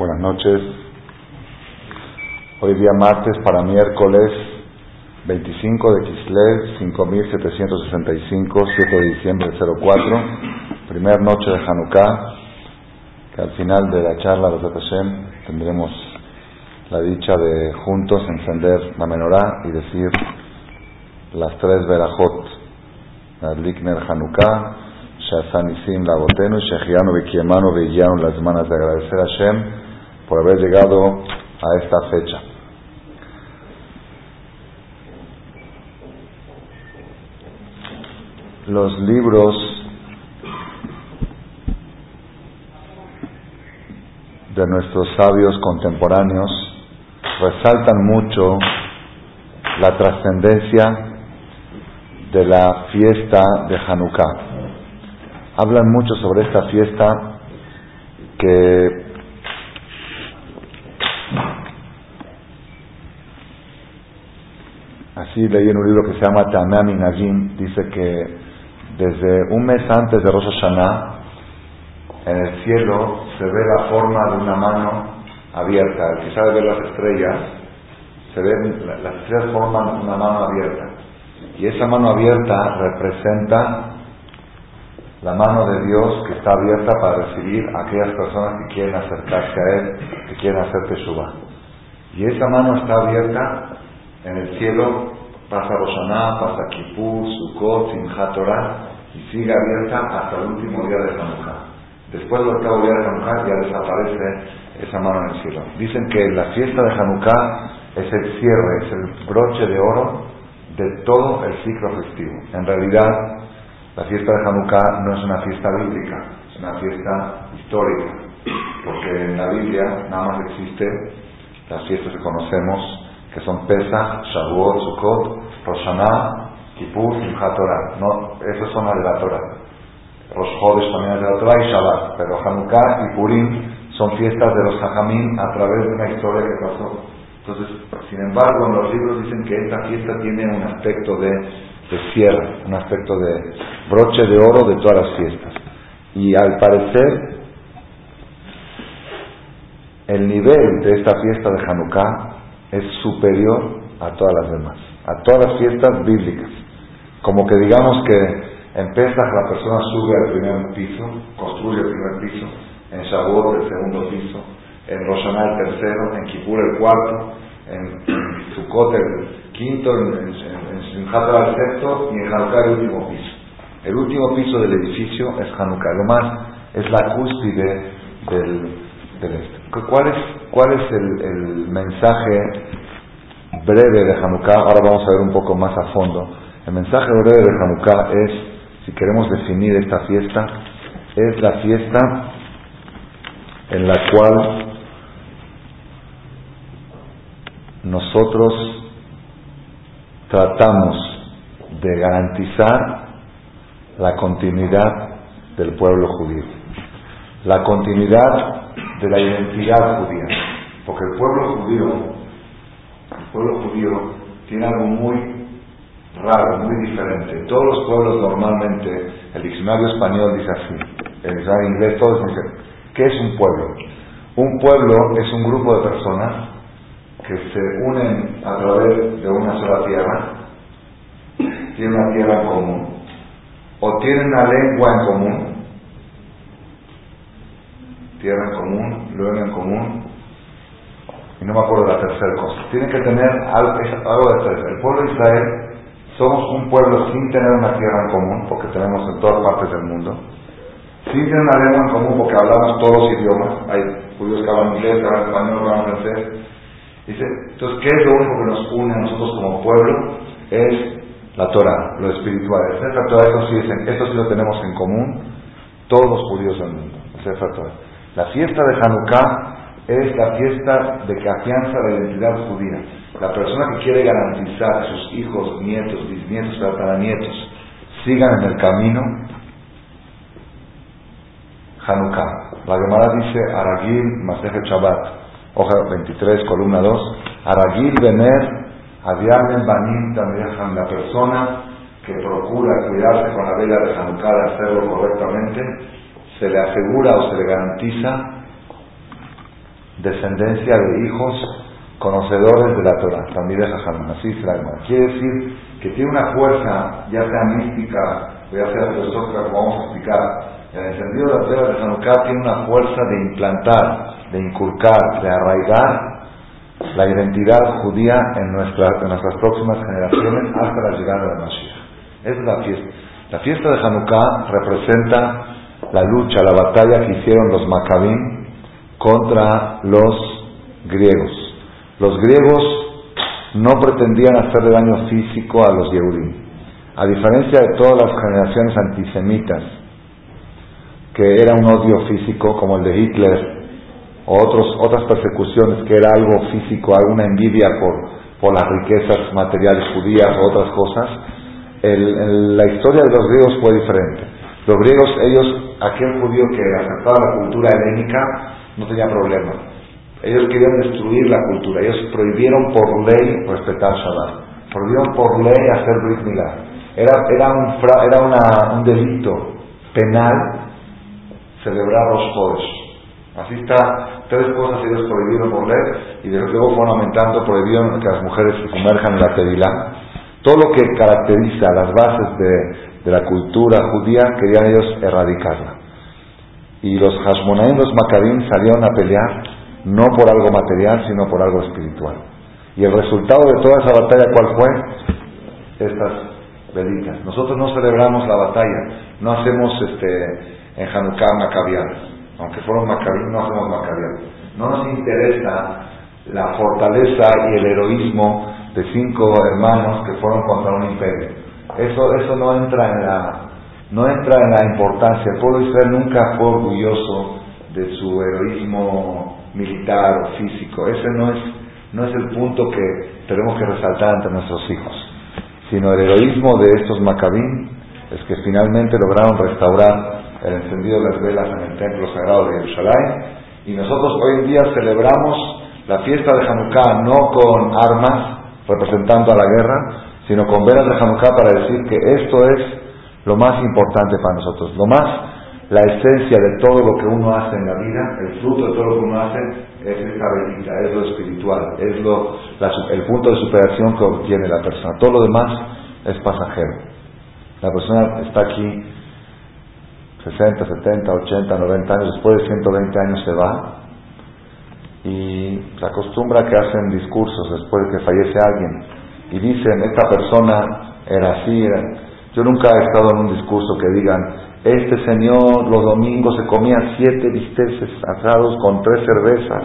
Buenas noches. Hoy día martes para miércoles 25 de Kislev 5765, 7 de diciembre 04, primer noche de Hanukkah, que al final de la charla de Hashem tendremos la dicha de juntos encender la menorá y decir las tres verajot, la Likner Hanukkah, Shazanisim Lagotenu, Shechianu Bekiemanu Veillanu, las manos de agradecer a Hashem por haber llegado a esta fecha. Los libros de nuestros sabios contemporáneos resaltan mucho la trascendencia de la fiesta de Hanukkah. Hablan mucho sobre esta fiesta que Así leí en un libro que se llama Tanami Nagim, dice que desde un mes antes de Rosh Hashanah, en el cielo se ve la forma de una mano abierta. El que sabe ver las estrellas, se ven, las estrellas forman una mano abierta. Y esa mano abierta representa la mano de Dios que está abierta para recibir a aquellas personas que quieren acercarse a Él, que quieren hacer Teshuvah. Y esa mano está abierta en el cielo pasa Roshaná, pasa Kippur, Sukkot, Simchat Torah y sigue abierta hasta el último día de Hanukkah. Después del octavo día de Hanukkah ya desaparece esa mano en el cielo. Dicen que la fiesta de Hanukkah es el cierre, es el broche de oro de todo el ciclo festivo. En realidad, la fiesta de Hanukkah no es una fiesta bíblica, es una fiesta histórica, porque en la Biblia nada más existe las fiestas que conocemos que son Pesach, Shavuot, Sukkot, Rosh Hashanah, Kippur, Simchat Torah. No, esos son las de la. Rosh Chodesh también es de la Torah y Shabbat. Pero Hanukkah y Purim son fiestas de los Jajamim a través de una historia que pasó. Entonces, sin embargo, en los libros dicen que esta fiesta tiene un aspecto de, de cierre, un aspecto de broche de oro de todas las fiestas. Y al parecer, el nivel de esta fiesta de Hanukkah es superior a todas las demás, a todas las fiestas bíblicas. Como que digamos que en Pesach la persona sube al primer piso, construye el primer piso, en Shavuot el segundo piso, en Rosh el tercero, en Kippur el cuarto, en, Sukkot el quinto, en, en, el sexto y en Hanukkah el último piso. El último piso del edificio es Hanukkah, lo más es la cúspide del, del. ¿Cuál es, cuál es el mensaje breve de Hanukkah? Ahora vamos a ver un poco más a fondo. El mensaje breve de Hanukkah es, si queremos definir esta fiesta, es la fiesta en la cual nosotros tratamos de garantizar la continuidad del pueblo judío, la continuidad de la identidad judía. Porque el pueblo judío, pueblo judío tiene algo muy raro, muy diferente. Todos los pueblos normalmente, el diccionario español dice así, el diccionario inglés todos dicen, ¿qué es un pueblo? Un pueblo es un grupo de personas que se unen a través de una sola tierra, tienen una tierra en común, o tienen una lengua en común, tierra en común, luego en común, y no me acuerdo de la tercera cosa. Tienen que tener algo, de tres. El pueblo de Israel somos un pueblo sin tener una tierra en común, porque tenemos en todas partes del mundo, sin tener una lengua en común, porque hablamos todos los idiomas. Hay judíos que hablan inglés, que hablan español, que hablan francés. Dice, entonces, ¿qué es lo único que nos une a nosotros como pueblo? Es la Torah, lo espiritual. El Sefer Torah, eso sí dicen, esto sí lo tenemos en común todos los judíos del mundo. El Sefer Torah. La fiesta de Hanukkah es la fiesta de que afianza la identidad judía. La persona que quiere garantizar que sus hijos, nietos, bisnietos, tataranietos sigan en el camino, Hanukkah. La Gemara dice Aragil Maseje Shabbat, hoja 23, columna 2, Aragil Bener Adiamen Banim también la persona que procura cuidarse con la vela de Hanukkah de hacerlo correctamente, se le asegura o se le garantiza descendencia de hijos conocedores de la Torah, también de así se la Quiere decir que tiene una fuerza, ya sea mística, o ya sea filosófica, como vamos a explicar, el sentido de la Torah de Hanukkah tiene una fuerza de implantar, de inculcar, de arraigar la identidad judía en, nuestra, en nuestras próximas generaciones hasta la llegada de Mashiach. Esa es la fiesta. La fiesta de Hanukkah representa la lucha, la batalla que hicieron los Maccabim contra los griegos. Los griegos no pretendían hacerle daño físico a los Yehudim. A diferencia de todas las generaciones antisemitas, que era un odio físico como el de Hitler, o otros, otras persecuciones que era algo físico, alguna envidia por, las riquezas materiales judías o otras cosas, la historia de los griegos fue diferente. Los griegos, ellos, aquel judío que aceptaba la cultura helénica, no tenía problema. Ellos querían destruir la cultura. Ellos prohibieron por ley respetar Shabbat. Prohibieron por ley hacer Brit Milá. Era, era, un, era una, un delito penal celebrar los Chodesh. Así está, tres cosas ellos prohibieron por ley y luego fueron aumentando, prohibieron que las mujeres se sumerjan en la tevilá. Todo lo que caracteriza las bases de, de la cultura judía querían ellos erradicarla. Y los Hashmonaim, los salieron a pelear no por algo material, sino por algo espiritual. Y el resultado de toda esa batalla, ¿cuál fue? Estas velitas. Nosotros no celebramos la batalla, no hacemos este, en Hanukkah macabiadas. Aunque fueron Maccabim, no hacemos macabiadas. No nos interesa la fortaleza y el heroísmo de cinco hermanos que fueron contra un imperio. Eso, eso no entra en la no entra en la importancia. El pueblo de Israel nunca fue orgulloso de su heroísmo militar o físico. Ese no es, no es el punto que tenemos que resaltar ante nuestros hijos, sino el heroísmo de estos macabín es que finalmente lograron restaurar el encendido de las velas en el templo sagrado de Jerusalén y nosotros hoy en día celebramos la fiesta de Hanukkah no con armas representando a la guerra, sino con velas de Hanukkah para decir que esto es lo más importante para nosotros, lo más, la esencia de todo lo que uno hace en la vida, el fruto de todo lo que uno hace es esta velita, es lo espiritual, es lo, el punto de superación que obtiene la persona. Todo lo demás es pasajero. La persona está aquí 60, 70, 80, 90 años, después de 120 años se va y se acostumbra que hacen discursos después de que fallece alguien y dicen, esta persona era así, era, yo nunca he estado en un discurso que digan, este señor los domingos se comía siete bisteces asados con tres cervezas.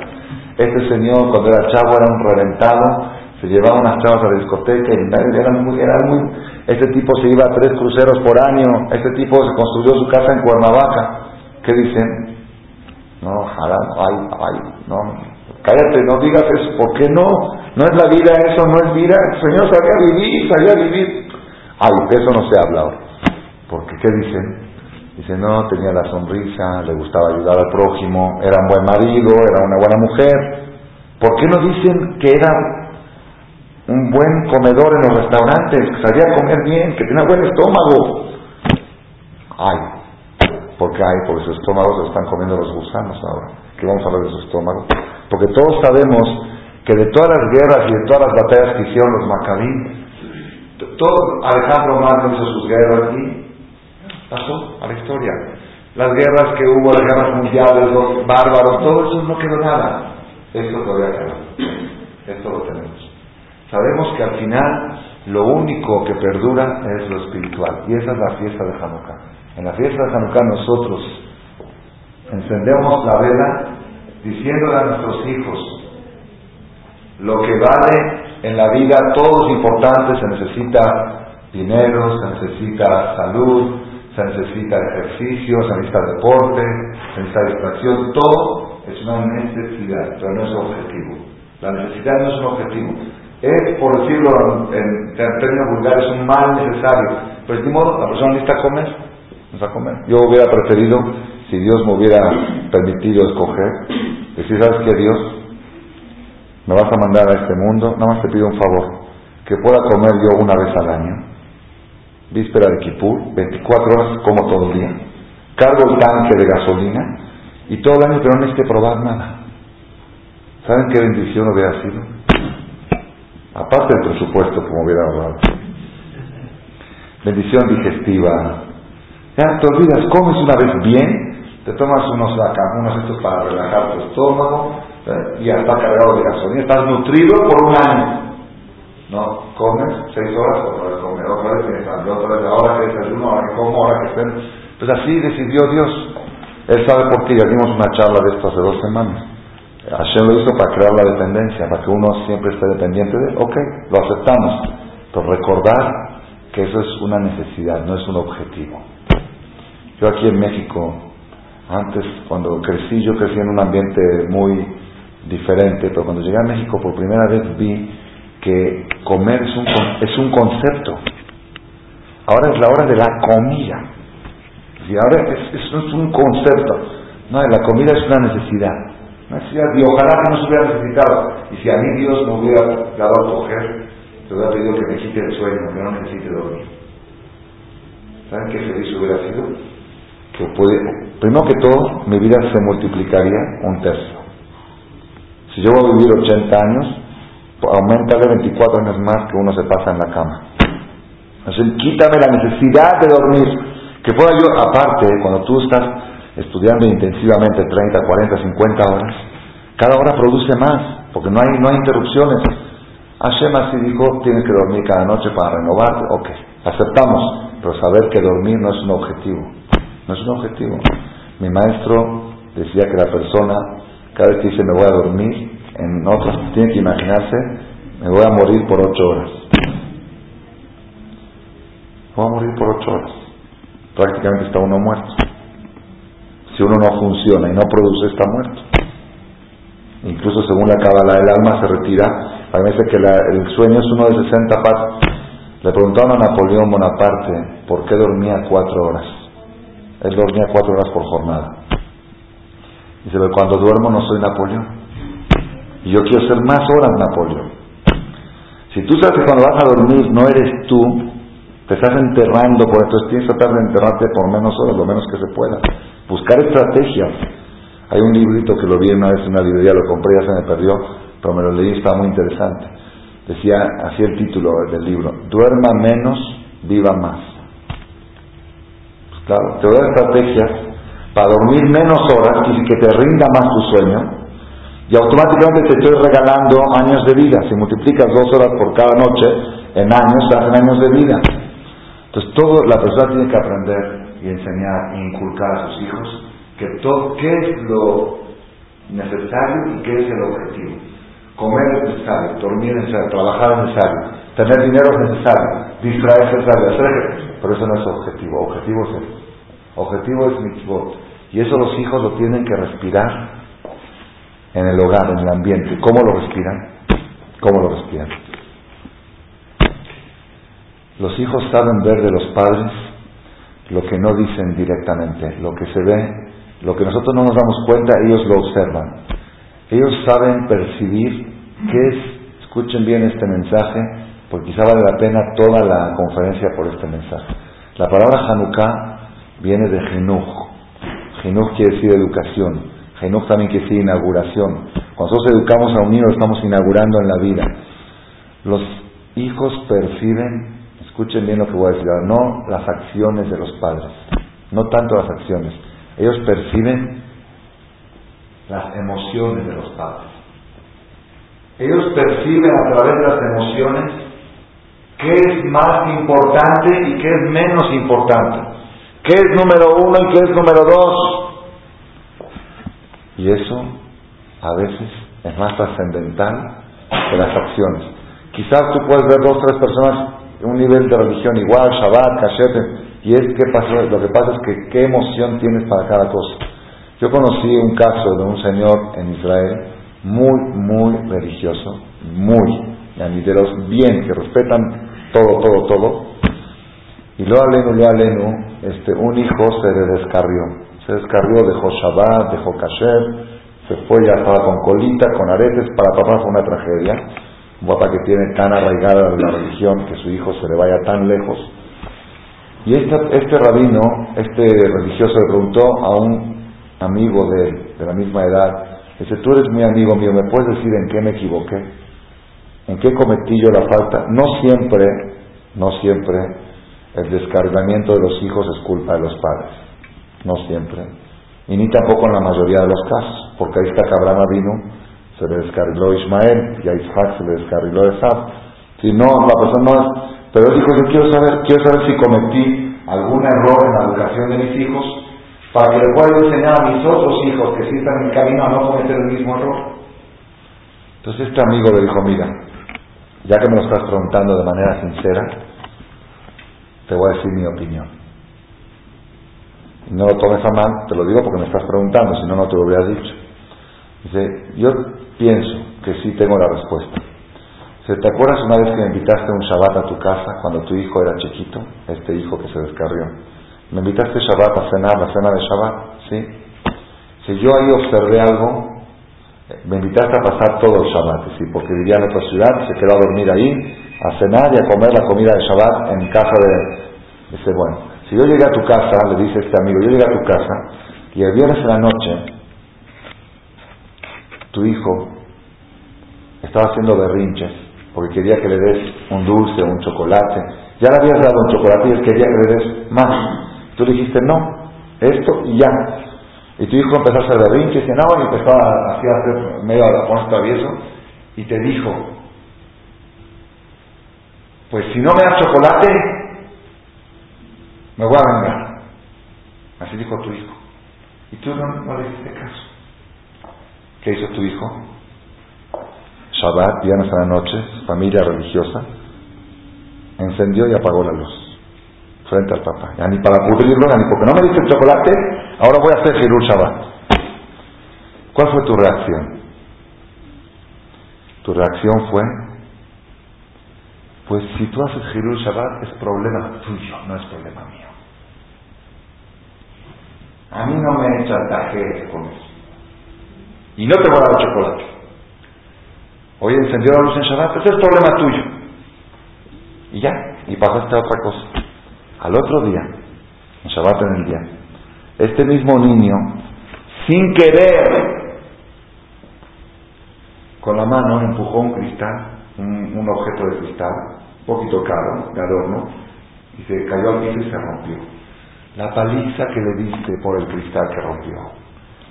Este señor cuando era chavo era un reventado, se llevaba unas chavas a la discoteca y era muy, era muy, este tipo se iba a tres cruceros por año, este tipo se construyó su casa en Cuernavaca. ¿Qué dicen? No, ojalá, ay, ay, no, cállate, no digas eso, ¿por qué no? No es la vida eso, no es vida. El Señor sabía vivir, sabía vivir. Ay, de eso no se habla ahora. Porque, ¿qué dicen? Dicen, no, tenía la sonrisa, le gustaba ayudar al prójimo, era un buen marido, era una buena mujer. ¿Por qué no dicen que era un buen comedor en los restaurantes, que sabía comer bien, que tenía buen estómago? Ay, porque hay, porque su estómago se están comiendo los gusanos ahora. ¿Qué vamos a hablar de su estómago? Porque todos sabemos que de todas las guerras y de todas las batallas que hicieron los macabíes, todo Alejandro Magno hizo sus guerras y pasó a la historia. Las guerras que hubo, las guerras mundiales, los bárbaros, todo eso no quedó nada. Esto todavía queda. Esto lo tenemos. Sabemos que al final lo único que perdura es lo espiritual. Y esa es la fiesta de Hanukkah. En la fiesta de Hanukkah nosotros encendemos la vela diciéndole a nuestros hijos lo que vale en la vida todo es importante, se necesita dinero, se necesita salud, se necesita ejercicio, se necesita deporte, se necesita distracción, todo es una necesidad, pero no es objetivo. La necesidad no es un objetivo. Es, por decirlo en, términos vulgares, un mal necesario. Pero de la persona necesita comer, necesita comer. Yo hubiera preferido, si Dios me hubiera permitido escoger, decir, ¿sabes qué Dios? Me vas a mandar a este mundo, nada más te pido un favor, que pueda comer yo una vez al año, víspera de Kipur, 24 horas como todo el día, cargo el tanque de gasolina y todo el año pero no necesite probar nada. ¿Saben qué bendición hubiera sido? Aparte del presupuesto, como hubiera hablado. Bendición digestiva. Ya te olvidas, comes una vez bien, te tomas unos, unos estos para relajar tu estómago, ¿eh? ya está cargado de gasolina, estás nutrido por un año. No, comes seis horas, otra vez comes, otra vez tienes hambre, otra vez ahora que desayuno, ahora que como, ahora que estén. Pues así decidió Dios. Él sabe por qué, ya dimos una charla de esto hace dos semanas. Hashem lo hizo para crear la dependencia, para que uno siempre esté dependiente de. Ok, lo aceptamos. Pero recordar que eso es una necesidad, no es un objetivo. Yo aquí en México, antes cuando crecí, yo crecí en un ambiente muy diferente, pero cuando llegué a México por primera vez vi que comer es un, es un concepto. Ahora es la hora de la comida. Y ahora es, es un concepto. No, la comida es una necesidad. Necesidad. Y ojalá que no se hubiera necesitado. Y si a mí Dios me hubiera dado a coger, te hubiera pedido que me quite el sueño, que no necesite dormir. ¿Saben qué feliz hubiera sido? Que puede, primero que todo, mi vida se multiplicaría un tercio. Si yo voy a vivir 80 años, aumenta de 24 años más que uno se pasa en la cama. Entonces, quítame la necesidad de dormir. Que pueda yo, aparte, cuando tú estás estudiando intensivamente 30, 40, 50 horas, cada hora produce más, porque no hay, no hay interrupciones. Hashem así dijo, tienes que dormir cada noche para renovarte. Ok, aceptamos, pero saber que dormir no es un objetivo. No es un objetivo. Mi maestro decía que la persona, cada vez que dice me voy a dormir, en otros tiene que imaginarse, me voy a morir por ocho horas. Voy a morir por ocho horas. Prácticamente está uno muerto. Si uno no funciona y no produce, está muerto. Incluso según la Cábala, el alma se retira. Parece que el sueño es uno de 60 pasos. Le preguntaron a Napoleón Bonaparte por qué dormía cuatro horas. Él dormía cuatro horas por jornada. Dice, cuando duermo no soy Napoleón. Y yo quiero ser más horas Napoleón. Si tú sabes que cuando vas a dormir no eres tú, te estás enterrando por entonces tienes que tratar de enterrarte por menos horas, lo menos que se pueda. Buscar estrategias. Hay un librito que lo vi una vez en una librería, lo compré, ya se me perdió, pero me lo leí, estaba muy interesante. Decía, así el título del libro, duerma menos, viva más. Claro, te voy a dar estrategias para dormir menos horas y que te rinda más tu sueño, y automáticamente te estoy regalando años de vida. Si multiplicas dos horas por cada noche, en años, hacen años de vida. Entonces, todo la persona tiene que aprender y enseñar e inculcar a sus hijos que todo, qué es lo necesario y qué es el objetivo. Comer es necesario, dormir es necesario, trabajar es necesario, tener dinero es necesario, distraerse es necesario, hacer pero eso no es objetivo, objetivo es el objetivo es mitzvot. Y eso los hijos lo tienen que respirar en el hogar, en el ambiente. ¿Cómo lo respiran? ¿Cómo lo respiran? Los hijos saben ver de los padres lo que no dicen directamente, lo que se ve, lo que nosotros no nos damos cuenta, ellos lo observan. Ellos saben percibir qué es, escuchen bien este mensaje, porque quizá vale la pena toda la conferencia por este mensaje. La palabra Hanukkah viene de Jinuj. Jinuj quiere decir educación. Jinuj también quiere decir inauguración. Cuando nosotros educamos a un niño, lo estamos inaugurando en la vida. Los hijos perciben Escuchen bien lo que voy a decir no las acciones de los padres, no tanto las acciones. Ellos perciben las emociones de los padres. Ellos perciben a través de las emociones qué es más importante y qué es menos importante, qué es número uno y qué es número dos. Y eso a veces es más trascendental que las acciones. Quizás tú puedes ver dos tres personas un nivel de religión igual, Shabbat, Kashet, y es que pasó, lo que pasa es que qué emoción tienes para cada cosa. Yo conocí un caso de un señor en Israel muy, muy religioso, muy, de los bien, que respetan todo, todo, todo, y lo alenu, lo alenu, este, un hijo se le descarrió, se descarrió, dejó Shabbat, dejó Kasher, se fue ya estaba con colita, con aretes, para papá fue una tragedia, un papá que tiene tan arraigada la religión que su hijo se le vaya tan lejos. Y este, este rabino, este religioso le preguntó a un amigo de, de la misma edad, Dice, tú eres muy amigo mío, ¿me puedes decir en qué me equivoqué? ¿En qué cometí yo la falta? No siempre, no siempre el descargamiento de los hijos es culpa de los padres. No siempre. Y ni tampoco en la mayoría de los casos. Porque ahí está que Abraham vino, se le descarriló Ismael y a Isaac se le descarriló Esab. Si no, la persona no es... Pero él dijo, yo quiero saber, quiero saber si cometí algún error en la educación de mis hijos para que le pueda enseñar a mis otros hijos que sí están en el camino a no cometer el mismo error. Entonces este amigo le dijo, mira, ya que me lo estás preguntando de manera sincera, te voy a decir mi opinión. No lo tomes a mal, te lo digo porque me estás preguntando, si no, no te lo hubiera dicho. Dice, yo pienso que sí tengo la respuesta. ¿te acuerdas una vez que me invitaste un Shabbat a tu casa cuando tu hijo era chiquito? Este hijo que se descarrió. Me invitaste Shabbat a cenar, la cena de Shabbat, ¿sí? Si yo ahí observé algo, me invitaste a pasar todo el Shabbat, ¿sí? porque vivía en otra ciudad, se quedó a dormir ahí, a cenar y a comer la comida de Shabbat en casa de... Dice, bueno, si yo llegué a tu casa, le dice este amigo, yo llegué a tu casa y el viernes en la noche, tu hijo estaba haciendo berrinches porque quería que le des un dulce, un chocolate. Ya le habías dado un chocolate y él quería que le des más. Tú le dijiste, no, esto y ya. Y tu hijo empezó a hacer berrinches y no, y empezó a, a hacer medio a travieso y te dijo, pues si no me das chocolate, me voy a vengar. Así dijo tu hijo. Y tú no, no le hiciste caso. ¿Qué hizo tu hijo? Shabbat, viernes a la noche, familia religiosa, encendió y apagó la luz frente al papá. Ya ni para pudrirlo, ni porque no me diste el chocolate, ahora voy a hacer Hirul Shabbat. ¿Cuál fue tu reacción? Tu reacción fue, pues si tú haces Hirul Shabbat es problema tuyo, no es problema mío. A mí no me chantajees con eso. Y no te voy a dar chocolate. Hoy encendió la luz en Shabbat, ese es problema tuyo. Y ya, y pasaste a otra cosa. Al otro día, en Shabbat en el día, este mismo niño, sin querer, con la mano empujó un cristal, un, objeto de cristal, un poquito caro, de adorno, y se cayó al piso y se rompió. La paliza que le diste por el cristal que rompió,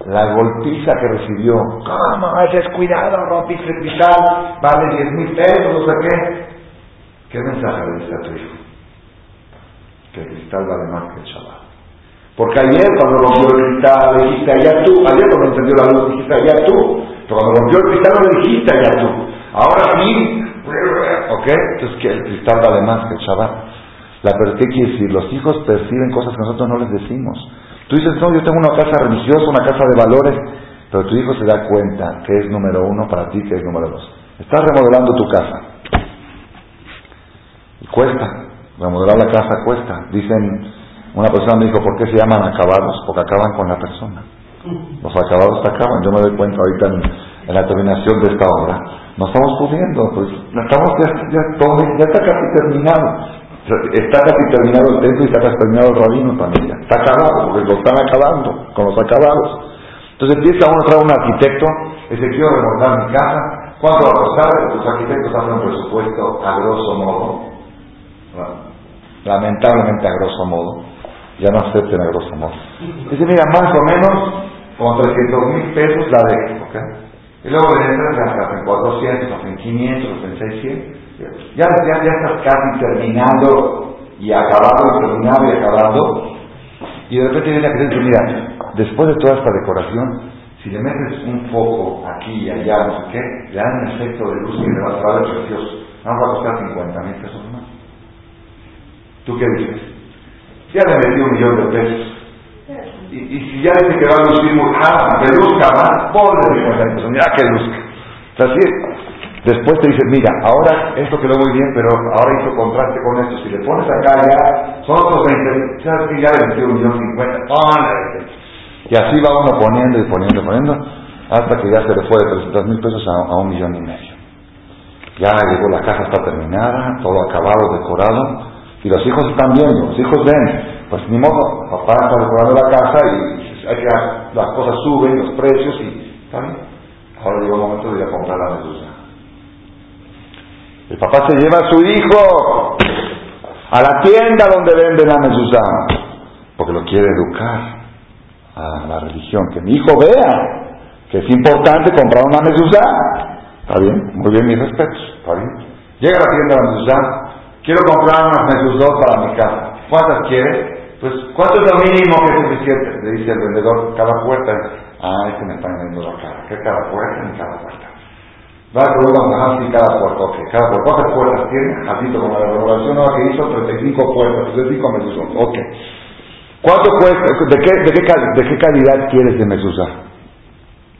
la golpiza que recibió, ¿cómo has descuidado? Rompiste el cristal, vale 10 mil pesos, no sé qué. ¿Qué mensaje le diste a tu hijo? Que el cristal vale más que el Shabbat. Porque ayer cuando rompió el cristal le dijiste allá tú, ayer cuando encendió la luz dijiste allá tú, pero cuando rompió el cristal no le dijiste allá tú. Ahora sí, ¿ok? Entonces que el cristal vale más que el Shabbat. La, pero ¿qué quiere decir? Los hijos perciben cosas que nosotros no les decimos. Tú dices, no, yo tengo una casa religiosa, una casa de valores, pero tu hijo se da cuenta que es número uno para ti, que es número dos. Estás remodelando tu casa. Y cuesta. Remodelar la casa cuesta. Dicen, una persona me dijo, ¿por qué se llaman acabados? Porque acaban con la persona. Los acabados acaban. Yo me doy cuenta ahorita en, la terminación de esta obra. Nos estamos pudiendo, pues estamos ya, ya, todo, ya está casi terminado. Está casi terminado el templo y está casi terminado el rabino también. Ya. Está acabado, porque lo están acabando con los acabados. Entonces empieza uno a traer un arquitecto, dice, quiero remodelar mi casa. ¿Cuánto va a costar? Los arquitectos hacen un presupuesto a grosso modo lamentablemente a grosso modo, ya no acepten a grosso modo. Dice, mira, más o menos con 300 mil pesos la dejo, ¿ok? Y luego entras, ya hacen 400, hacen 500, hacen 600. Ya, ya, ya estás casi terminando y acabando, terminando y acabando. Y de repente viene la gente dice, mira, después de toda esta decoración, si le metes un foco aquí y allá, no sé qué, le dan un efecto de luz y le va a ver precioso. No va a costar 50 mil pesos. ¿Tú qué dices? Ya le metí un millón de pesos. Y, si ya dice que va a lucir muy que luzca más, ponle 50 pesos, ya que luzca. Así Después te dice, mira, ahora esto quedó muy bien, pero ahora hizo contraste con esto. Si le pones acá ya, son otros 20. ¿Sabes que ya le metí un millón cincuenta? Ponle. Y así va uno poniendo y poniendo y poniendo, hasta que ya se le fue de 300 mil pesos a, a un millón y medio. Ya llegó, la casa está terminada, todo acabado, decorado, y los hijos están viendo, los hijos ven, pues ni modo, papá está decorando la casa y hay que, las cosas suben, los precios y ¿está bien? llegó el momento de ir a comprar la mezuzá. El papá se lleva a su hijo a la tienda donde venden la mezuzá, porque lo quiere educar a la religión, que mi hijo vea que es importante comprar una mezuzá. ¿Está bien? Muy bien, mis respetos. ¿Está bien? Llega a la tienda de la mezuzá, quiero comprar unas mezuzot para mi casa. ¿Cuántas quieres? Pues, ¿cuánto es lo mínimo que es suficiente? Le dice el vendedor, cada puerta. Ah, este me está vendiendo la cara. ¿Qué cada puerta? Ni cada puerta. Va a preguntar, sí, cada puerta, ok. Cada puerta. ¿Cuántas puertas tiene? Así como la regulación nueva que hizo, 35 puertas. 35 mezuzot. Ok. ¿Cuánto cuesta? ¿De qué, de qué, de qué calidad quieres de mezuzá?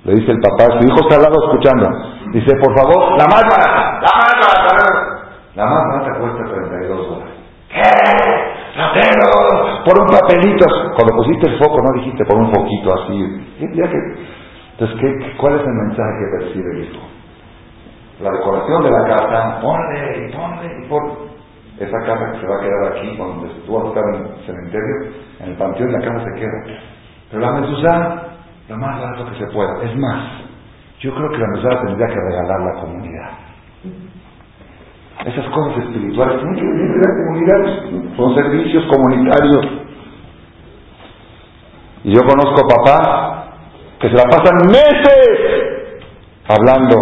Le dice el papá, su hijo está al lado escuchando. Dice, por favor, la más barata, la más barata. La más barata cuesta Por un papelito. Cuando pusiste el foco, no dijiste por un foquito así. Entonces, ¿qué, ¿cuál es el mensaje que percibe el hijo? La decoración de la casa, ponle ponle y ponle. Esa casa que se va a quedar aquí, cuando tú vas a estar en el cementerio, en el panteón, la casa se queda. Pero la mezuzá, lo más barato que se pueda. Es más, yo creo que la mezuzá tendría que regalar la comunidad. Esas cosas espirituales venir de la comunidad, son servicios comunitarios. Y yo conozco papás que se la pasan meses hablando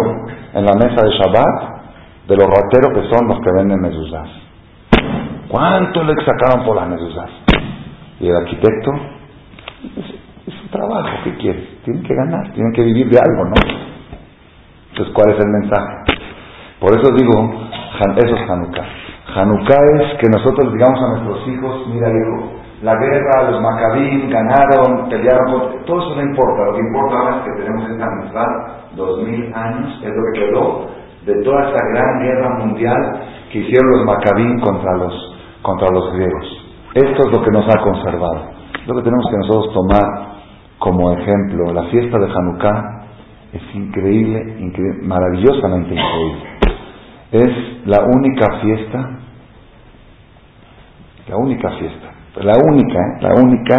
en la mesa de Shabbat de los rateros que son los que venden mezuzás. ¿Cuánto le sacaron por las mezuzás? Y el arquitecto, es, su trabajo, ¿qué quiere? Tienen que ganar, tienen que vivir de algo, ¿no? Entonces, ¿cuál es el mensaje? Por eso digo, eso es Hanukkah. Hanukkah es que nosotros digamos a nuestros hijos, mira hijo, la guerra, los macabín ganaron, pelearon, todo eso no importa, lo que importa ahora es que tenemos esta amistad, dos mil años, es lo que quedó de toda esa gran guerra mundial que hicieron los macabín contra los, contra los griegos. Esto es lo que nos ha conservado. Lo que tenemos que nosotros tomar como ejemplo. La fiesta de Hanukkah es increíble maravillosamente increíble es la única fiesta, la única fiesta, la única, la única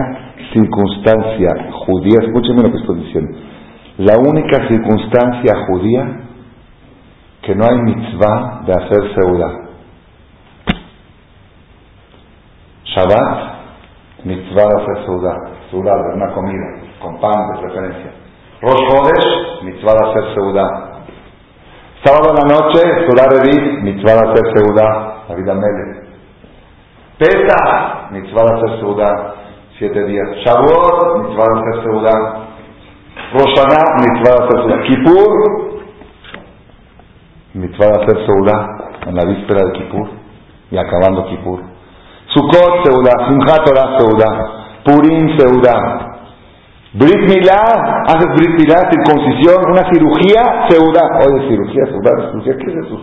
circunstancia judía, escúcheme lo que estoy diciendo, la única circunstancia judía que no hay mitzvah de hacer seudá. Shabbat, mitzvah de hacer seudá, seudá una comida, con pan de preferencia. Rosh Chodesh, mitzvah de hacer seudá. Sábado en la noche, Surah Revit, mitzvah de hacer Seudá, la vida Mele. Pesa, mitzvah de hacer Seudá, siete días. Shavuot, mitzvah de hacer Seudá. Roshaná, mitzvah de hacer Seudá. Kippur, mitzvah de hacer Seudá, en la víspera de Kippur y acabando Kippur. Sukkot, Seudá. Simchat Torah, Seudá. Purim, Seudá. Brit Milá, haces Brit Milá, circuncisión, una cirugía, seudá. Oye, cirugía, seudá, cirugía, ¿qué es eso?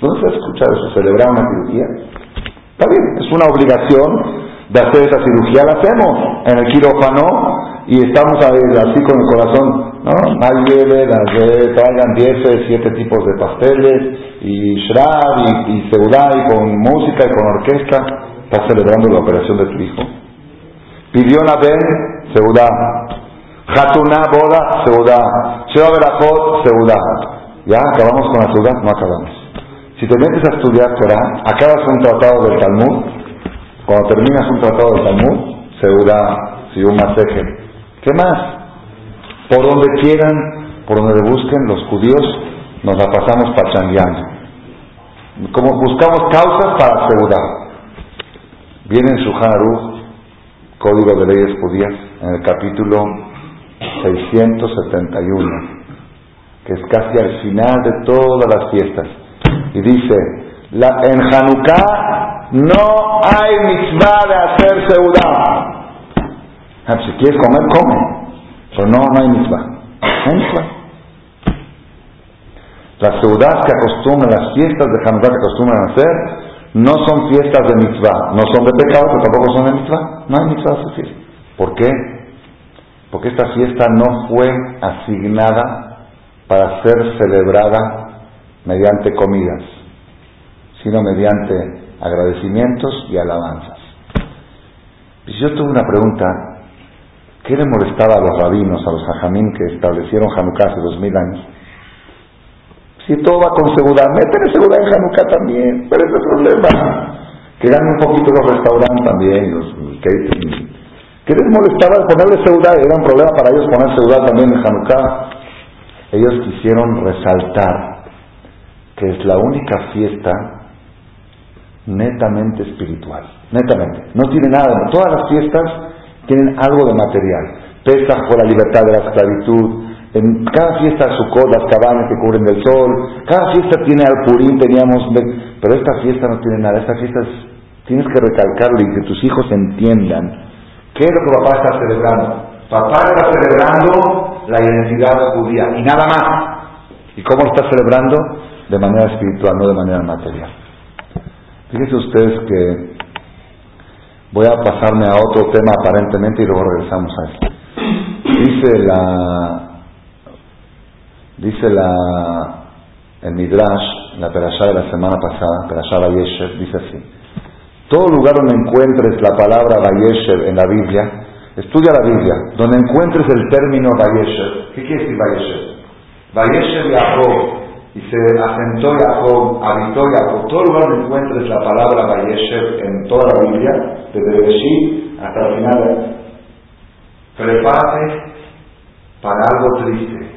¿Dónde se ha escuchado eso? ¿Celebrar una cirugía? Está bien, es una obligación de hacer esa cirugía, la hacemos en el quirófano y estamos así con el corazón, ¿no? Las de, traigan 10, 7 tipos de pasteles y shrab y, y seudá y con música y con orquesta. Estás celebrando la operación de tu hijo. Pidió una vez seudá. Hatuna, boda, seudá. Sheba Berajot, seudá. ¿Ya acabamos con la seudá? No acabamos. Si te metes a estudiar Torah, acabas un tratado del Talmud. Cuando terminas un tratado del Talmud, seudá, un maseje. ¿Qué más? Por donde quieran, por donde busquen los judíos, nos la pasamos pachangueando. Como buscamos causas para seudá. Viene en Haruch, Código de Leyes Judías, en el capítulo 671, que es casi al final de todas las fiestas. Y dice, en Hanukkah no hay mitzvah de hacer seudá. Ah, pues si quieres comer, come. Pero no, no hay mitzvah. Las seudás que acostumbran, las fiestas de Hanukkah que acostumbran a hacer, no son fiestas de mitzvah. No son de pecado, pero tampoco son de mitzvah. No hay mitzvah hacer. ¿Por qué? Porque esta fiesta no fue asignada para ser celebrada mediante comidas, sino mediante agradecimientos y alabanzas. Y yo tuve una pregunta, ¿qué le molestaba a los rabinos, a los hajamín que establecieron Hanukkah hace dos mil años? Si todo va con seguridad, métele seguridad en Hanukkah también. Pero ese problema. Que ganen un poquito los restaurantes también, los catering. ¿Qué les molestaba ponerle seguridad? Era un problema para ellos poner seguridad también en Hanukkah. Ellos quisieron resaltar que es la única fiesta netamente espiritual. Netamente. No tiene nada. Todas las fiestas tienen algo de material. Pesach por la libertad de la esclavitud, en cada fiesta Sukkot, las cabañas que cubren del sol, cada fiesta tiene al Purín, teníamos, pero esta fiesta no tiene nada, esta fiesta tienes que recalcarlo y que tus hijos entiendan qué es lo que papá está celebrando. Papá está celebrando la identidad judía y nada más. ¿Y cómo está celebrando? De manera espiritual, no de manera material. Fíjense ustedes que voy a pasarme a otro tema aparentemente y luego regresamos a esto. Dice la Dice la, el Midrash, la Perashá de la semana pasada, Perashá Bayeshev, dice así. Todo lugar donde encuentres la palabra Bayeshev en la Biblia, estudia la Biblia, donde encuentres el término Bayeshev. ¿Qué quiere decir Bayeshev? Bayeshev Jacob, y se asentó Jacob, habitó Jacob. Todo lugar donde encuentres la palabra Bayeshev en toda la Biblia, desde Bereshit hasta el final, prepárate para algo triste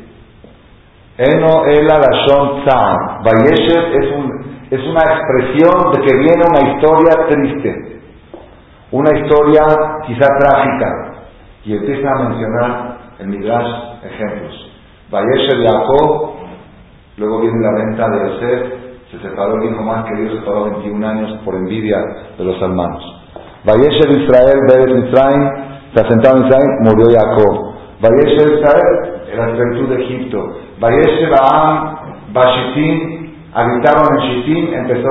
Eno ela lashon tzam. Vayeshev es, un, es una expresión de que viene una historia triste, una historia quizá trágica. Y empieza a mencionar en Midrash ejemplos. Vayeshev Jacob, luego viene la venta de Yosef, se separó el hijo más querido, se separó 21 años por envidia de los hermanos. Vayeshev Israel, Beres Mitzrayim, se asentado en Israel, murió Jacob. Vayeshev Israel, la esclavitud de Egipto. Vayeshe Baam, Bashitim, habitaron en Shitim, empezó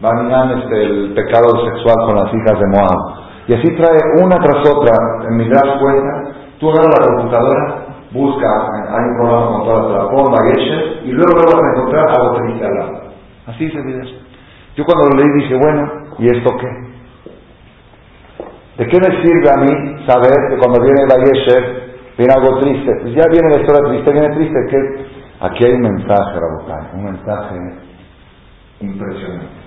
el, este, el pecado sexual con las hijas de Moab. Y así trae una tras otra, en mi das cuenta, tú agarras la computadora, busca, hay un programa con todas las pon Vayeshe, y luego vas a encontrar algo triste al lado. Así se eso. Yo cuando lo leí dije, bueno, ¿y esto qué? ¿De qué me sirve a mí saber que cuando viene Vayeshe viene algo triste. Pues ya viene la historia triste, viene triste. que Aquí hay un mensaje, Rabotai, un mensaje impresionante.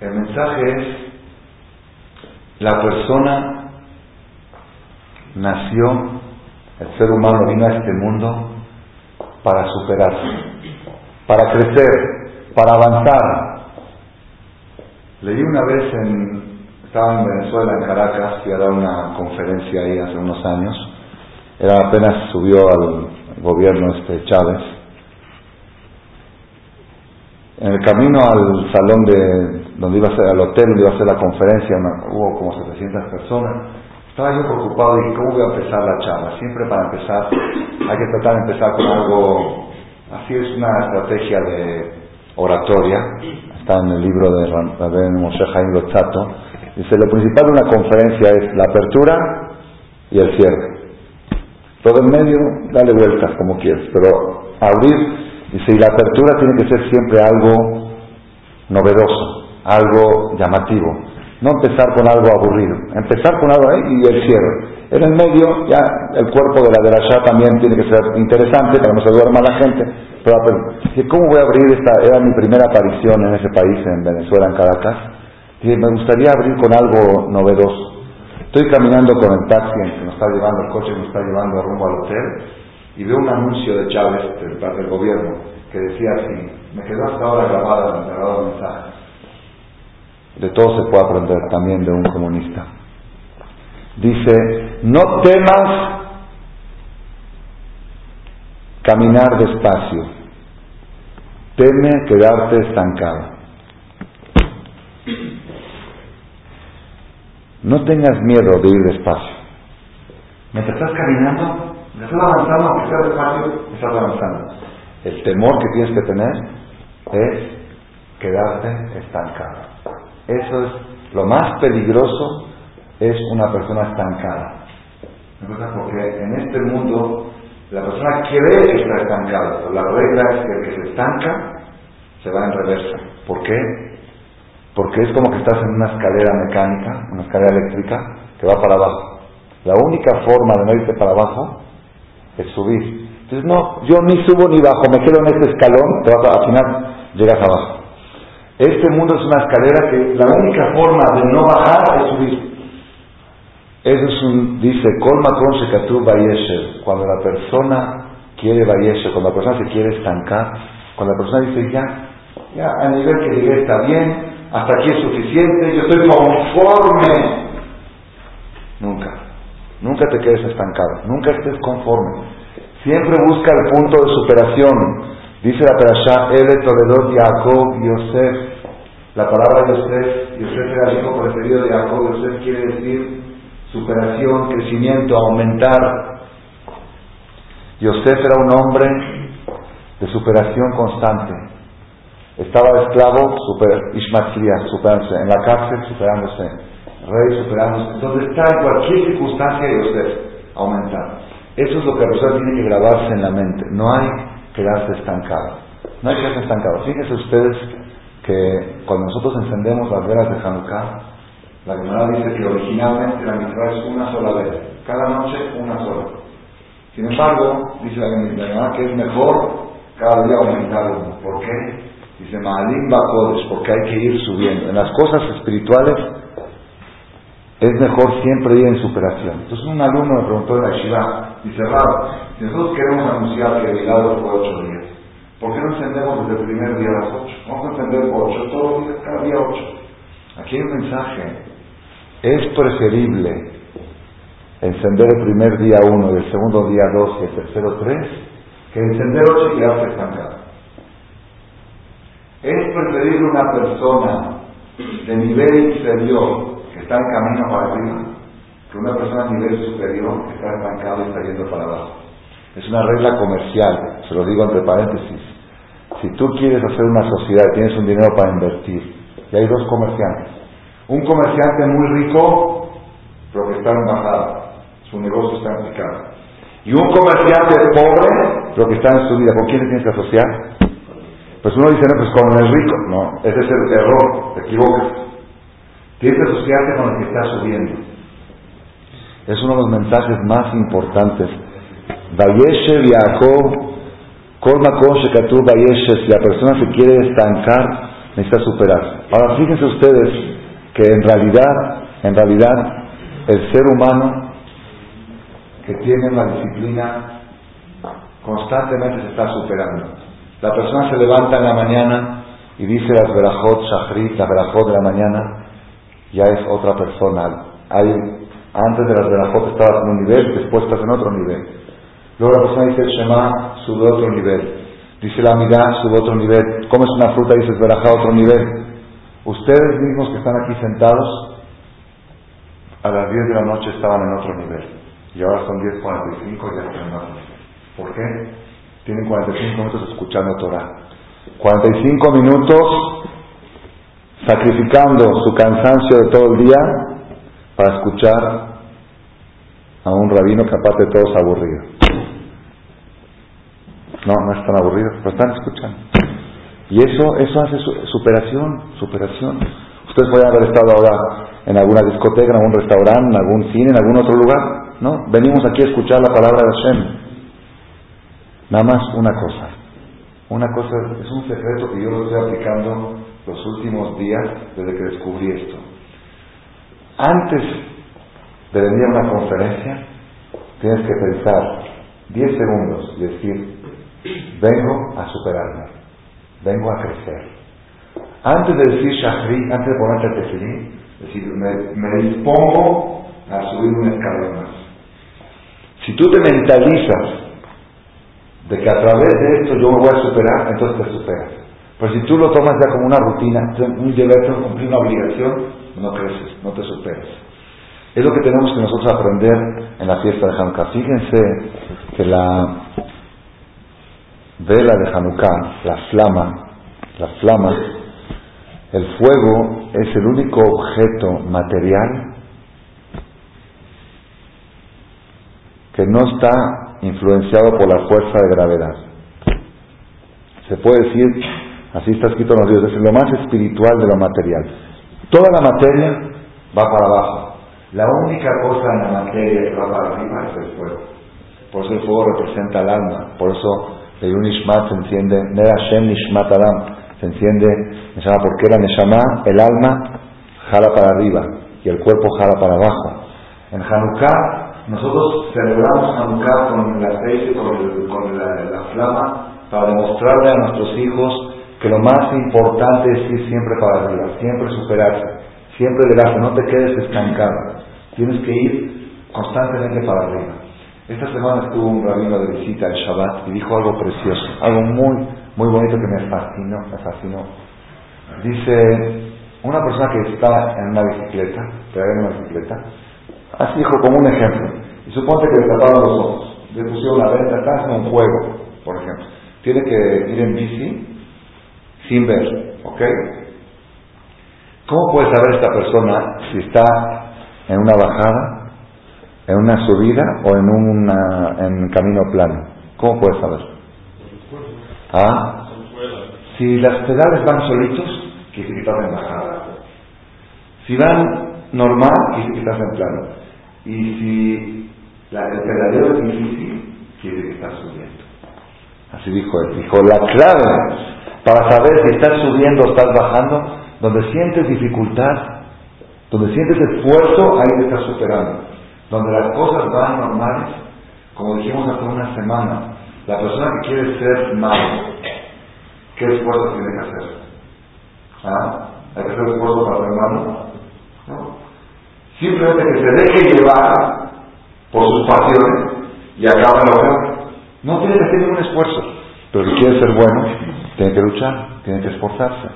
El mensaje es, la persona nació, el ser humano vino a este mundo para superarse, para crecer, para avanzar. Leí una vez en, estaba en Venezuela, en Caracas, fui a una conferencia ahí hace unos años, era apenas subió al gobierno este Chávez. En el camino al salón de donde iba a ser, al hotel donde iba a ser la conferencia, hubo como 700 personas. Estaba yo preocupado y cómo voy a empezar la charla. Siempre para empezar hay que tratar de empezar con algo, así es una estrategia de oratoria. Está en el libro de Rabén Moshe Lotzato. Dice, lo principal de una conferencia es la apertura y el cierre. Todo en medio, dale vueltas como quieras, pero abrir, dice, y la apertura tiene que ser siempre algo novedoso, algo llamativo. No empezar con algo aburrido, empezar con algo ahí y el cierre. En el medio, ya el cuerpo de la de la también tiene que ser interesante para no se duerma la gente. Pero, ¿cómo voy a abrir esta? Era mi primera aparición en ese país, en Venezuela, en Caracas. Dije, me gustaría abrir con algo novedoso. Estoy caminando con el taxi que nos está llevando, el coche que nos está llevando rumbo al hotel, y veo un anuncio de Chávez, del, del gobierno, que decía así, me quedó hasta ahora grabada, me grabado mensaje. De todo se puede aprender también de un comunista. Dice, no temas caminar despacio, teme quedarte estancado. No tengas miedo de ir despacio. Mientras estás caminando, estás avanzando, aunque sea despacio, estás avanzando. El temor que tienes que tener es quedarte estancado. Eso es lo más peligroso, es una persona estancada. Porque en este mundo la persona cree que está estancada, pero la regla es que el que se estanca se va en reversa. ¿Por qué? Porque es como que estás en una escalera mecánica, una escalera eléctrica, que va para abajo. La única forma de no irte para abajo es subir. Entonces, no, yo ni subo ni bajo, me quedo en este escalón, te vas a, al final llegas abajo. Este mundo es una escalera que la única forma de no bajar es subir. Eso es un, dice, Colma con cuando la persona quiere Bayeshe, cuando la persona se quiere estancar, cuando la persona dice ya, ya a nivel que llegué está bien, hasta aquí es suficiente, yo estoy conforme. Nunca, nunca te quedes estancado, nunca estés conforme. Siempre busca el punto de superación. Dice la Perashá, Ele Toledot Jacob Yosef. La palabra Yosef, Yosef era el hijo preferido de Jacob. Yosef quiere decir superación, crecimiento, aumentar. Yosef era un hombre de superación constante. Estaba esclavo, super, superándose. En la cárcel, superándose. Rey, superándose. Donde está, en cualquier circunstancia, Yosef, aumentar. Eso es lo que la persona tiene que grabarse en la mente. No hay quedarse estancado. No hay que quedarse estancado. Fíjense ustedes que cuando nosotros encendemos las velas de Hanukkah, la Gemara dice que originalmente la mitzvah es una sola vez, cada noche una sola. Sin embargo, dice la Gemara que es mejor cada día aumentar uno. ¿Por qué? Dice Maalim Bakodesh, porque hay que ir subiendo. En las cosas espirituales es mejor siempre ir en superación. Entonces un alumno me preguntó en la Shiva, dice, raro, si nosotros queremos anunciar que el milagro fue ocho días, ¿por qué no encendemos desde el primer día a las ocho? Vamos a encender ocho todos los días, cada día ocho. Aquí hay un mensaje es preferible encender el primer día uno y el segundo día dos y el tercero tres que encender ocho y quedarse estancado. Es preferible una persona de nivel inferior que está en camino para arriba que una persona de nivel superior que está estancado y está yendo para abajo. Es una regla comercial, se lo digo entre paréntesis. Si tú quieres hacer una sociedad y tienes un dinero para invertir, y hay dos comerciantes, un comerciante muy rico, pero que está en bajada, su negocio está en picado. Y un comerciante pobre, pero que está en subida, ¿con quién tienes que asociar? Pues uno dice, no, pues con el rico. No, ese es el error, te equivocas. Tienes que asociarte con el que está subiendo. Es uno de los mensajes más importantes. Vayeshe viajó, Kolma Shekatu Vayeshe, si la persona se quiere estancar, necesita superar. Ahora fíjense ustedes, que en realidad, en realidad, el ser humano que tiene la disciplina constantemente se está superando. La persona se levanta en la mañana y dice las verajot shachrit, las verajot de la mañana, ya es otra persona. Antes de las verajot estabas en un nivel, después estás en otro nivel. Luego la persona dice el Shema, sube otro nivel. Dice la mirada, sube otro nivel. Comes una fruta y dices verajá, otro nivel. Ustedes mismos que están aquí sentados, a las 10 de la noche estaban en otro nivel. Y ahora son 10.45 y ya están en otro nivel. ¿Por qué? Tienen 45 minutos escuchando Torah. 45 minutos sacrificando su cansancio de todo el día para escuchar a un rabino que aparte de todo es aburrido. No, no es tan aburrido, pero están escuchando. Y eso, eso hace superación, superación. Ustedes pueden haber estado ahora en alguna discoteca, en algún restaurante, en algún cine, en algún otro lugar, ¿no? Venimos aquí a escuchar la palabra de Hashem. Nada más una cosa. Una cosa, es un secreto que yo lo estoy aplicando los últimos días desde que descubrí esto. Antes de venir a una conferencia, tienes que pensar 10 segundos y decir, vengo a superarme vengo a crecer. Antes de decir Shahri, antes de ponerte el tefilín, decir, me, dispongo a subir un escalón más. Si tú te mentalizas de que a través de esto yo me voy a superar, entonces te superas. Pero si tú lo tomas ya como una rutina, un deber, cumplir una obligación, no creces, no te superas. Es lo que tenemos que nosotros aprender en la fiesta de Hanukkah. Fíjense que la, vela de Hanukkah, la flama, la flama, el fuego es el único objeto material que no está influenciado por la fuerza de gravedad. Se puede decir, así está escrito en los dioses, es lo más espiritual de lo material. Toda la materia va para abajo. La única cosa en la materia que va para arriba es el fuego. por eso el fuego representa el alma, por eso el Nishmat se enciende, Nera Shem Nishmat Adam, se enciende, porque la Neshama, el alma jala para arriba y el cuerpo jala para abajo. En Hanukkah, nosotros celebramos Hanukkah con el aceite, con, con la, flama, para demostrarle a nuestros hijos que lo más importante es ir siempre para arriba, siempre superarse, siempre elevarse, no te quedes estancado, tienes que ir constantemente para arriba. Esta semana estuvo un rabino de visita el Shabbat y dijo algo precioso, algo muy, muy bonito que me fascinó, me fascinó. Dice, una persona que está en una bicicleta, trae una bicicleta, así dijo como un ejemplo, y suponte que le taparon los ojos, le pusieron la venta, está haciendo un juego, por ejemplo. Tiene que ir en bici sin ver, ¿ok? ¿Cómo puede saber esta persona si está en una bajada, en una subida o en un camino plano? ¿Cómo puede saber? ¿Ah? Si las pedales van solitos, quiere que estás en bajada. Si van normal, quiere que estás en plano. Y si la, el es difícil, quiere que estás subiendo. Así dijo él. Dijo, la clave para saber si estás subiendo o estás bajando, donde sientes dificultad, donde sientes esfuerzo, ahí te estás superando. Donde las cosas van normales, como dijimos hace una semana, la persona que quiere ser malo, ¿qué esfuerzo tiene que hacer? ¿Ah? ¿Hay que hacer esfuerzo para ser malo? Simplemente que se deje llevar por sus pasiones y acaba en lograr. No tiene que hacer ningún esfuerzo. Pero si quiere ser bueno, tiene que luchar, tiene que esforzarse.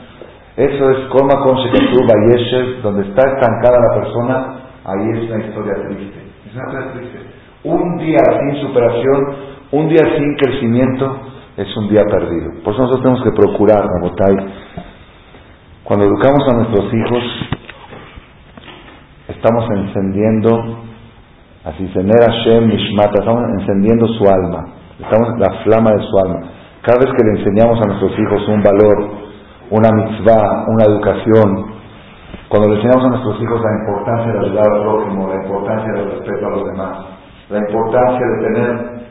Eso es Koma con Shekatu donde está estancada la persona, ahí es una historia triste. Es una historia triste. Un día sin superación, un día sin crecimiento, es un día perdido. Por eso nosotros tenemos que procurar, Rabotai, cuando educamos a nuestros hijos, estamos encendiendo, así se Hashem Mishmata, estamos encendiendo su alma, estamos la flama de su alma. Cada vez que le enseñamos a nuestros hijos un valor, una mitzvah, una educación, cuando le enseñamos a nuestros hijos la importancia de ayudar al prójimo, la importancia del respeto a los demás, la importancia de tener,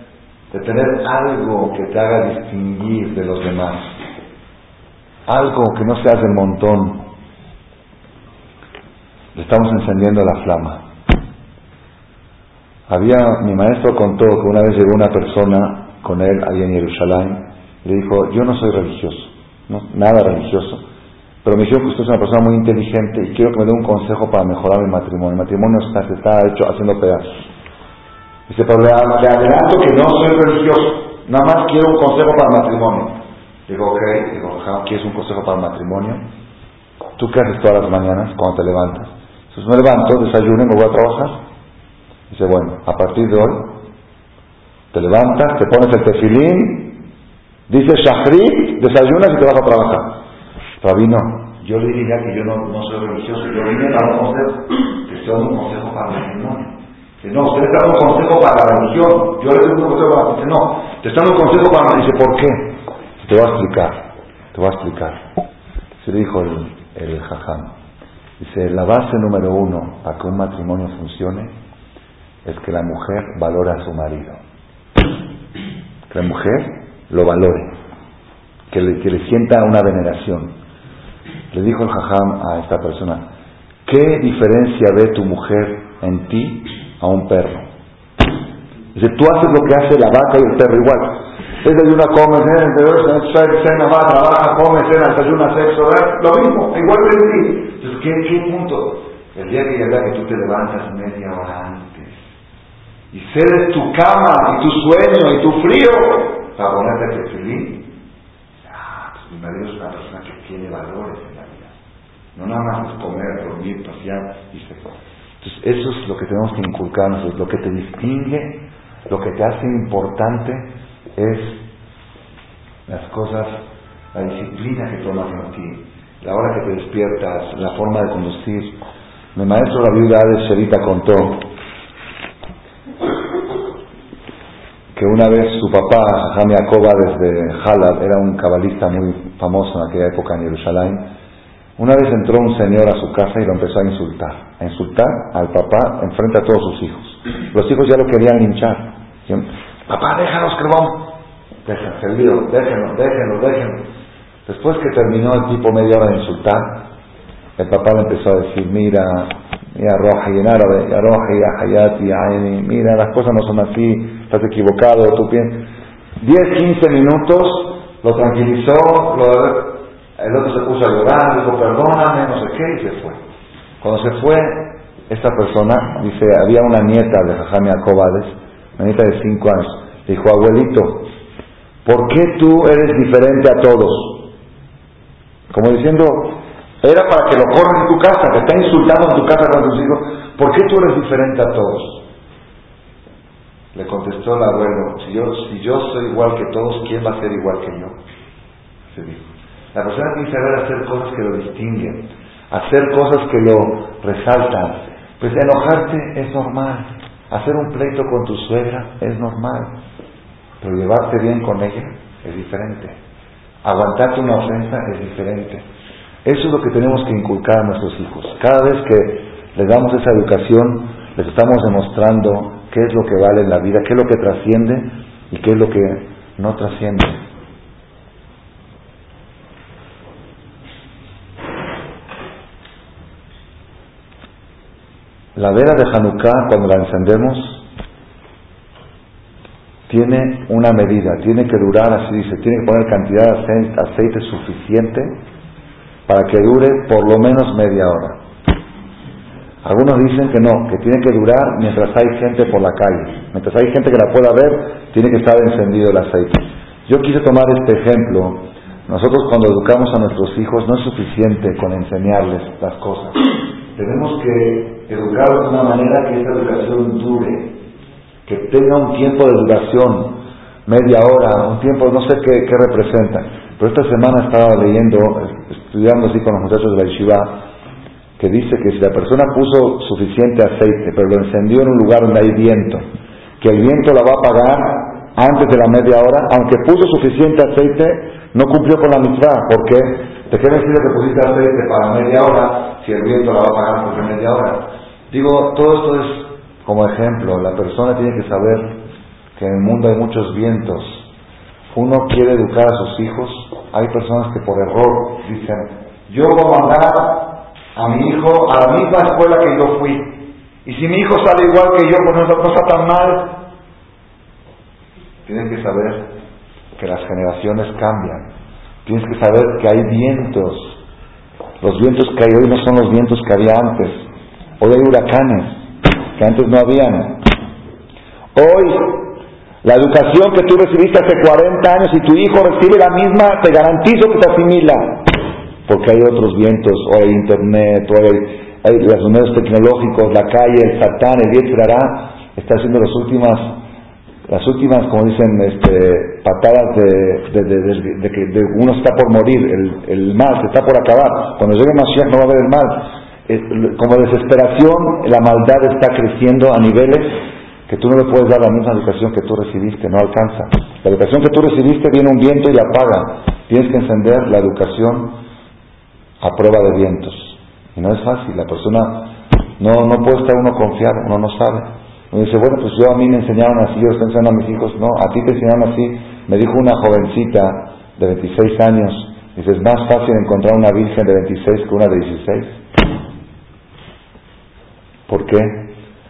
de tener algo que te haga distinguir de los demás, algo que no seas del montón, le estamos encendiendo la flama. Había, mi maestro contó que una vez llegó una persona con él ahí en Jerusalén le dijo, yo no soy religioso, no, nada religioso, pero me dijo que usted es una persona muy inteligente y quiero que me dé un consejo para mejorar mi matrimonio. El matrimonio se está hecho haciendo pedazos. Dice, pero le, adelanto que no soy religioso, nada más quiero un consejo para el matrimonio. Digo, ok, digo, ¿quieres un consejo para el matrimonio? ¿Tú qué haces todas las mañanas cuando te levantas? Entonces me levanto, desayuno y me voy a trabajar. Dice, bueno, a partir de hoy, te levantas, te pones el tefilín Dice Shahrit, desayunas y te vas a trabajar. Rabino, yo le diría que yo no, no soy religioso, yo vine a dar un consejo, que dando un consejo para el matrimonio. No, usted está dando un consejo para la religión, yo le doy un consejo para la Dice, no, te está dando un consejo para la Dice, ¿por qué? Te voy a explicar, te voy a explicar. Se dijo el, el. Dice, la base número uno para que un matrimonio funcione es que la mujer valora a su marido. Que la mujer lo valore, que le, que le sienta una veneración. Le dijo el jajam a esta persona, ¿qué diferencia ve tu mujer en ti a un perro? Dice, tú haces lo que hace la vaca y el perro igual. Desayuna, come, cena, va, trabaja, come, cena, desayuna, sexo, lo mismo, igual que en. Entonces, ¿qué, ¿qué punto? El día que llega que tú te levantas media hora antes y cedes tu cama y tu sueño y tu frío para ponerte feliz, ah, pues mi marido es una persona que tiene valores en la vida. No nada más es comer, dormir, pasear y se Entonces, eso es lo que tenemos que inculcarnos, lo que te distingue, lo que te hace importante es las cosas, la disciplina que tomas en ti, la hora que te despiertas, la forma de conducir. Mi maestro, la viuda de Sherita, contó que una vez su papá, Jami desde Halab, era un cabalista muy famoso en aquella época en Jerusalén, una vez entró un señor a su casa y lo empezó a insultar, a insultar al papá en frente a todos sus hijos. Los hijos ya lo querían linchar. Papá, déjanos. Déjense el lío, déjenlo, déjenlo, déjenlo. Después que terminó el tipo media hora de insultar, el papá le empezó a decir, mira, ya roja y en árabe, ya roja y hayati, mira, las cosas no son así, estás equivocado, tú piensas. 10, 15 minutos, lo tranquilizó, el otro se puso a llorar, dijo, perdóname, no sé qué, y se fue. Cuando se fue, esta persona, dice, había una nieta de Jajami Acobades, una nieta de 5 años, dijo, abuelito, ¿por qué tú eres diferente a todos? Como diciendo, era para que lo corran en tu casa, que está insultando en tu casa con tus hijos. ¿Por qué tú eres diferente a todos? Le contestó el abuelo, si yo, si yo soy igual que todos, ¿quién va a ser igual que yo? Se dijo. La persona tiene que saber hacer cosas que lo distinguen, hacer cosas que lo resaltan. Pues enojarte es normal, hacer un pleito con tu suegra es normal, pero llevarte bien con ella es diferente. Aguantarte una ofensa es diferente. Eso es lo que tenemos que inculcar a nuestros hijos. Cada vez que les damos esa educación, les estamos demostrando qué es lo que vale en la vida, qué es lo que trasciende y qué es lo que no trasciende. La vela de Hanukkah, cuando la encendemos, tiene una medida, tiene que durar, así dice, tiene que poner cantidad de aceite, suficiente para que dure por lo menos media hora. Algunos dicen que no, que tiene que durar mientras hay gente por la calle. Mientras hay gente que la pueda ver, tiene que estar encendido el aceite. Yo quise tomar este ejemplo. Nosotros cuando educamos a nuestros hijos no es suficiente con enseñarles las cosas. Tenemos que educarlos de una manera que esa educación dure, que tenga un tiempo de duración, media hora, un tiempo, no sé qué, qué representa. Pero esta semana estaba leyendo, estudiando así con los muchachos de la yeshiva, que dice que si la persona puso suficiente aceite, pero lo encendió en un lugar donde hay viento, que el viento la va a apagar antes de la media hora, aunque puso suficiente aceite, no cumplió con la mitad, porque ¿de qué decir que pusiste aceite para media hora si el viento la va a apagar por media hora? Digo, todo esto es como ejemplo, la persona tiene que saber que en el mundo hay muchos vientos. Uno quiere educar a sus hijos. Hay personas que por error dicen, yo voy a mandar a mi hijo a la misma escuela que yo fui. Y si mi hijo sale igual que yo, pues no, está tan mal. Tienen que saber que las generaciones cambian. Tienes que saber que hay vientos. Los vientos que hay hoy no son los vientos que había antes. Hoy hay huracanes que antes no habían. Hoy, la educación que tú recibiste hace 40 años y tu hijo recibe la misma, te garantizo que te asimila. Porque hay otros vientos, hoy hay internet, hoy hay, los medios tecnológicos, la calle, el satán, el Yetzirará, está haciendo las últimas, las últimas, como dicen, este, patadas de, de, que uno está por morir, el, mal se está por acabar. Cuando llegue Mashiach no va a haber el mal como desesperación, la maldad está creciendo a niveles que tú no le puedes dar la misma educación que tú recibiste, no alcanza. La educación que tú recibiste viene un viento y la apaga. Tienes que encender la educación a prueba de vientos. Y no es fácil, la persona no, no puede estar uno confiado, uno no sabe. Uno dice, bueno, pues yo a mí me enseñaron así, yo estoy enseñando a mis hijos. No, a ti te enseñaron así. Me dijo una jovencita de 26 años, dice, es más fácil encontrar una virgen de 26 que una de 16. ¿Por qué?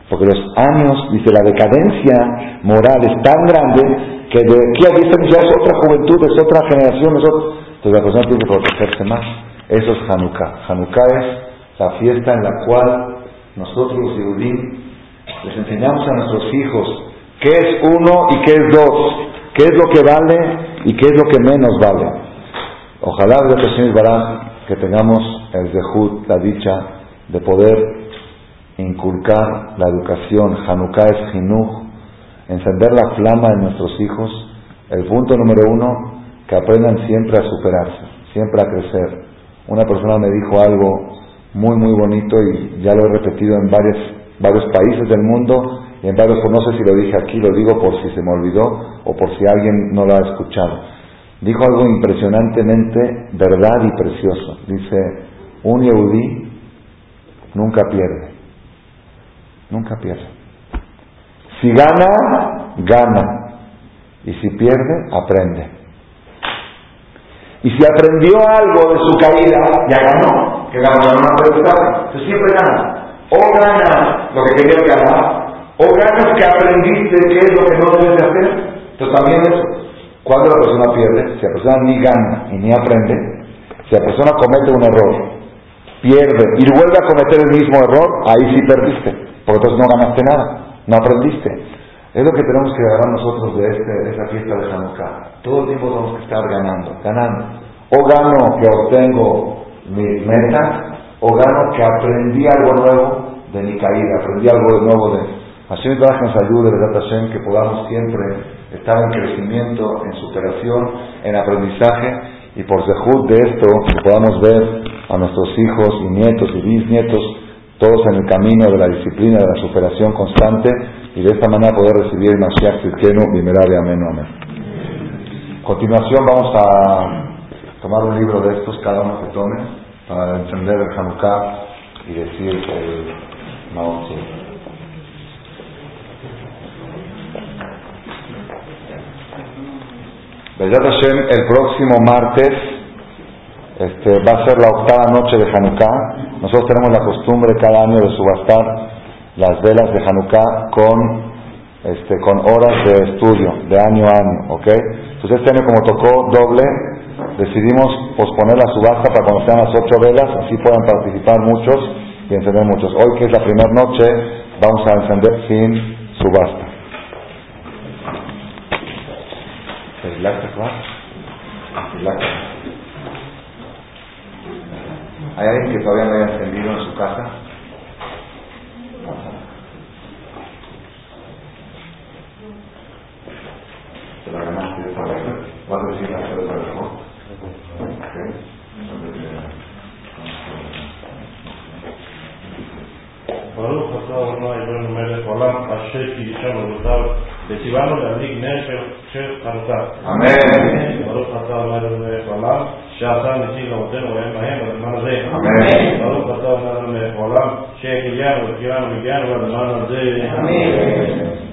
Porque los años, dice, la decadencia moral es tan grande que de aquí a 10 años ya es otra juventud, es otra generación, es otra... Entonces la persona tiene que protegerse más. Eso es Hanukkah. Hanukkah es la fiesta en la cual nosotros los les enseñamos a nuestros hijos qué es uno y qué es dos, qué es lo que vale y qué es lo que menos vale. Ojalá, Barán, que tengamos el dejud, la dicha de poder inculcar la educación, Hanukkah es Jinuj, encender la flama de nuestros hijos, el punto número uno, que aprendan siempre a superarse, siempre a crecer. Una persona me dijo algo muy, muy bonito y ya lo he repetido en varios, varios países del mundo y en varios, no sé si lo dije aquí, lo digo por si se me olvidó o por si alguien no lo ha escuchado. Dijo algo impresionantemente verdad y precioso. Dice, un yehudí nunca pierde Nunca pierde. Si gana, gana. Y si pierde, aprende. Y si aprendió algo de su caída, ya ganó. Que ganó, una aprendizaje. Entonces siempre gana. O ganas lo que querías ganar, o ganas que aprendiste qué es lo que no debes de hacer. Entonces también eso. Cuando la persona pierde, si la persona ni gana y ni aprende, si la persona comete un error, pierde y vuelve a cometer el mismo error, ahí sí perdiste. Por entonces no ganaste nada, no aprendiste. Es lo que tenemos que agarrar nosotros de, este, de esta fiesta de Hanukkah. Todo el tiempo tenemos que estar ganando, ganando. O gano que obtengo mis metas, o gano que aprendí algo nuevo de mi caída, aprendí algo de nuevo de... Hashem que nos ayude, ¿verdad Hashem? Que podamos siempre estar en crecimiento, en superación, en aprendizaje, y por sejud de esto, que podamos ver a nuestros hijos y nietos y bisnietos, todos en el camino de la disciplina, de la superación constante, y de esta manera poder recibir el Mashiach Tzidkenu, Bimerá Amén, Amén. A continuación vamos a tomar un libro de estos, cada uno que tome para encender el Hanukkah y decir el Mao Hashem, el próximo martes este, va a ser la octava noche de Hanukkah. Nosotros tenemos la costumbre cada año de subastar las velas de Hanukkah con, este, con horas de estudio, de año a año, ¿ok? Entonces este año como tocó doble, decidimos posponer la subasta para cuando sean las ocho velas, así puedan participar muchos y encender muchos. Hoy que es la primera noche, vamos a encender sin subasta. ¿Hay alguien que todavía no haya encendido en su casa? Te la ganaste. ¿Vas a decir la ברוך אתה אדוני אלוהינו מלך עולם אשר אישה מבוטל וציוונו להדליק נר של חנוכה. אמן. ברוך אתה אדוני אלוהינו מלך עולם שעשה נציג לאבותינו והם מהם בזמן הזה. אמן. ברוך אתה אדוני אלוהינו מלך עולם שהחיינו וקיימנו והגיענו בזמן הזה. אמן.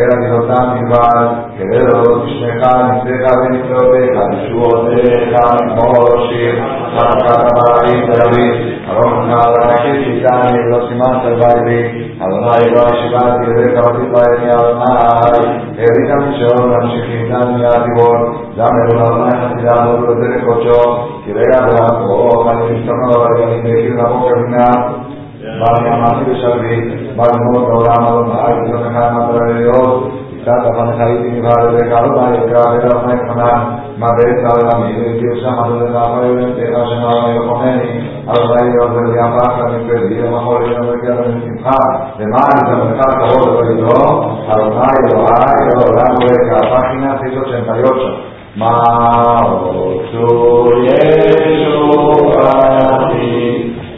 Έλα τη ζωτά μη και δεν το δώσεις με χάνει, δεν θα δίνει τρόπε, θα τη σου οδε, χάνει μόνο σύρ, σαν να κάτω παραλή, τραβή, ρόχνουν άλλα να χέσει κάνει, εδώ σημάστε βάλει, αδωνάει βάζει σου κάτι, δεν θα βάζει πάει μια αδωνάει, ερήκα μη σε όλα, μη σε χρυνά μια αδειγόν, δάμε τον αδωνάει να την άδω, δεν είναι κοτσό, κυρία δράκο, καλή μισθόνα, δεν είναι χρυνά, δεν είναι χρυνά, δεν είναι χρυνά, δεν είναι χρυνά, δεν είναι χρυνά, barne mazio sarri, barne mota ora malon bahar, gero nekan matara leo, izata bane jaiti nibar ere karo, bai eka bera honek kona, madere eta bera mire, gero zan madu dena komeni, ala bai eo berri amak, ama hori eno berri ala pa, de maan eta mekar de do, ala bai eo bai eo bera mire, eka pagina 688. Mao, tu, yeso,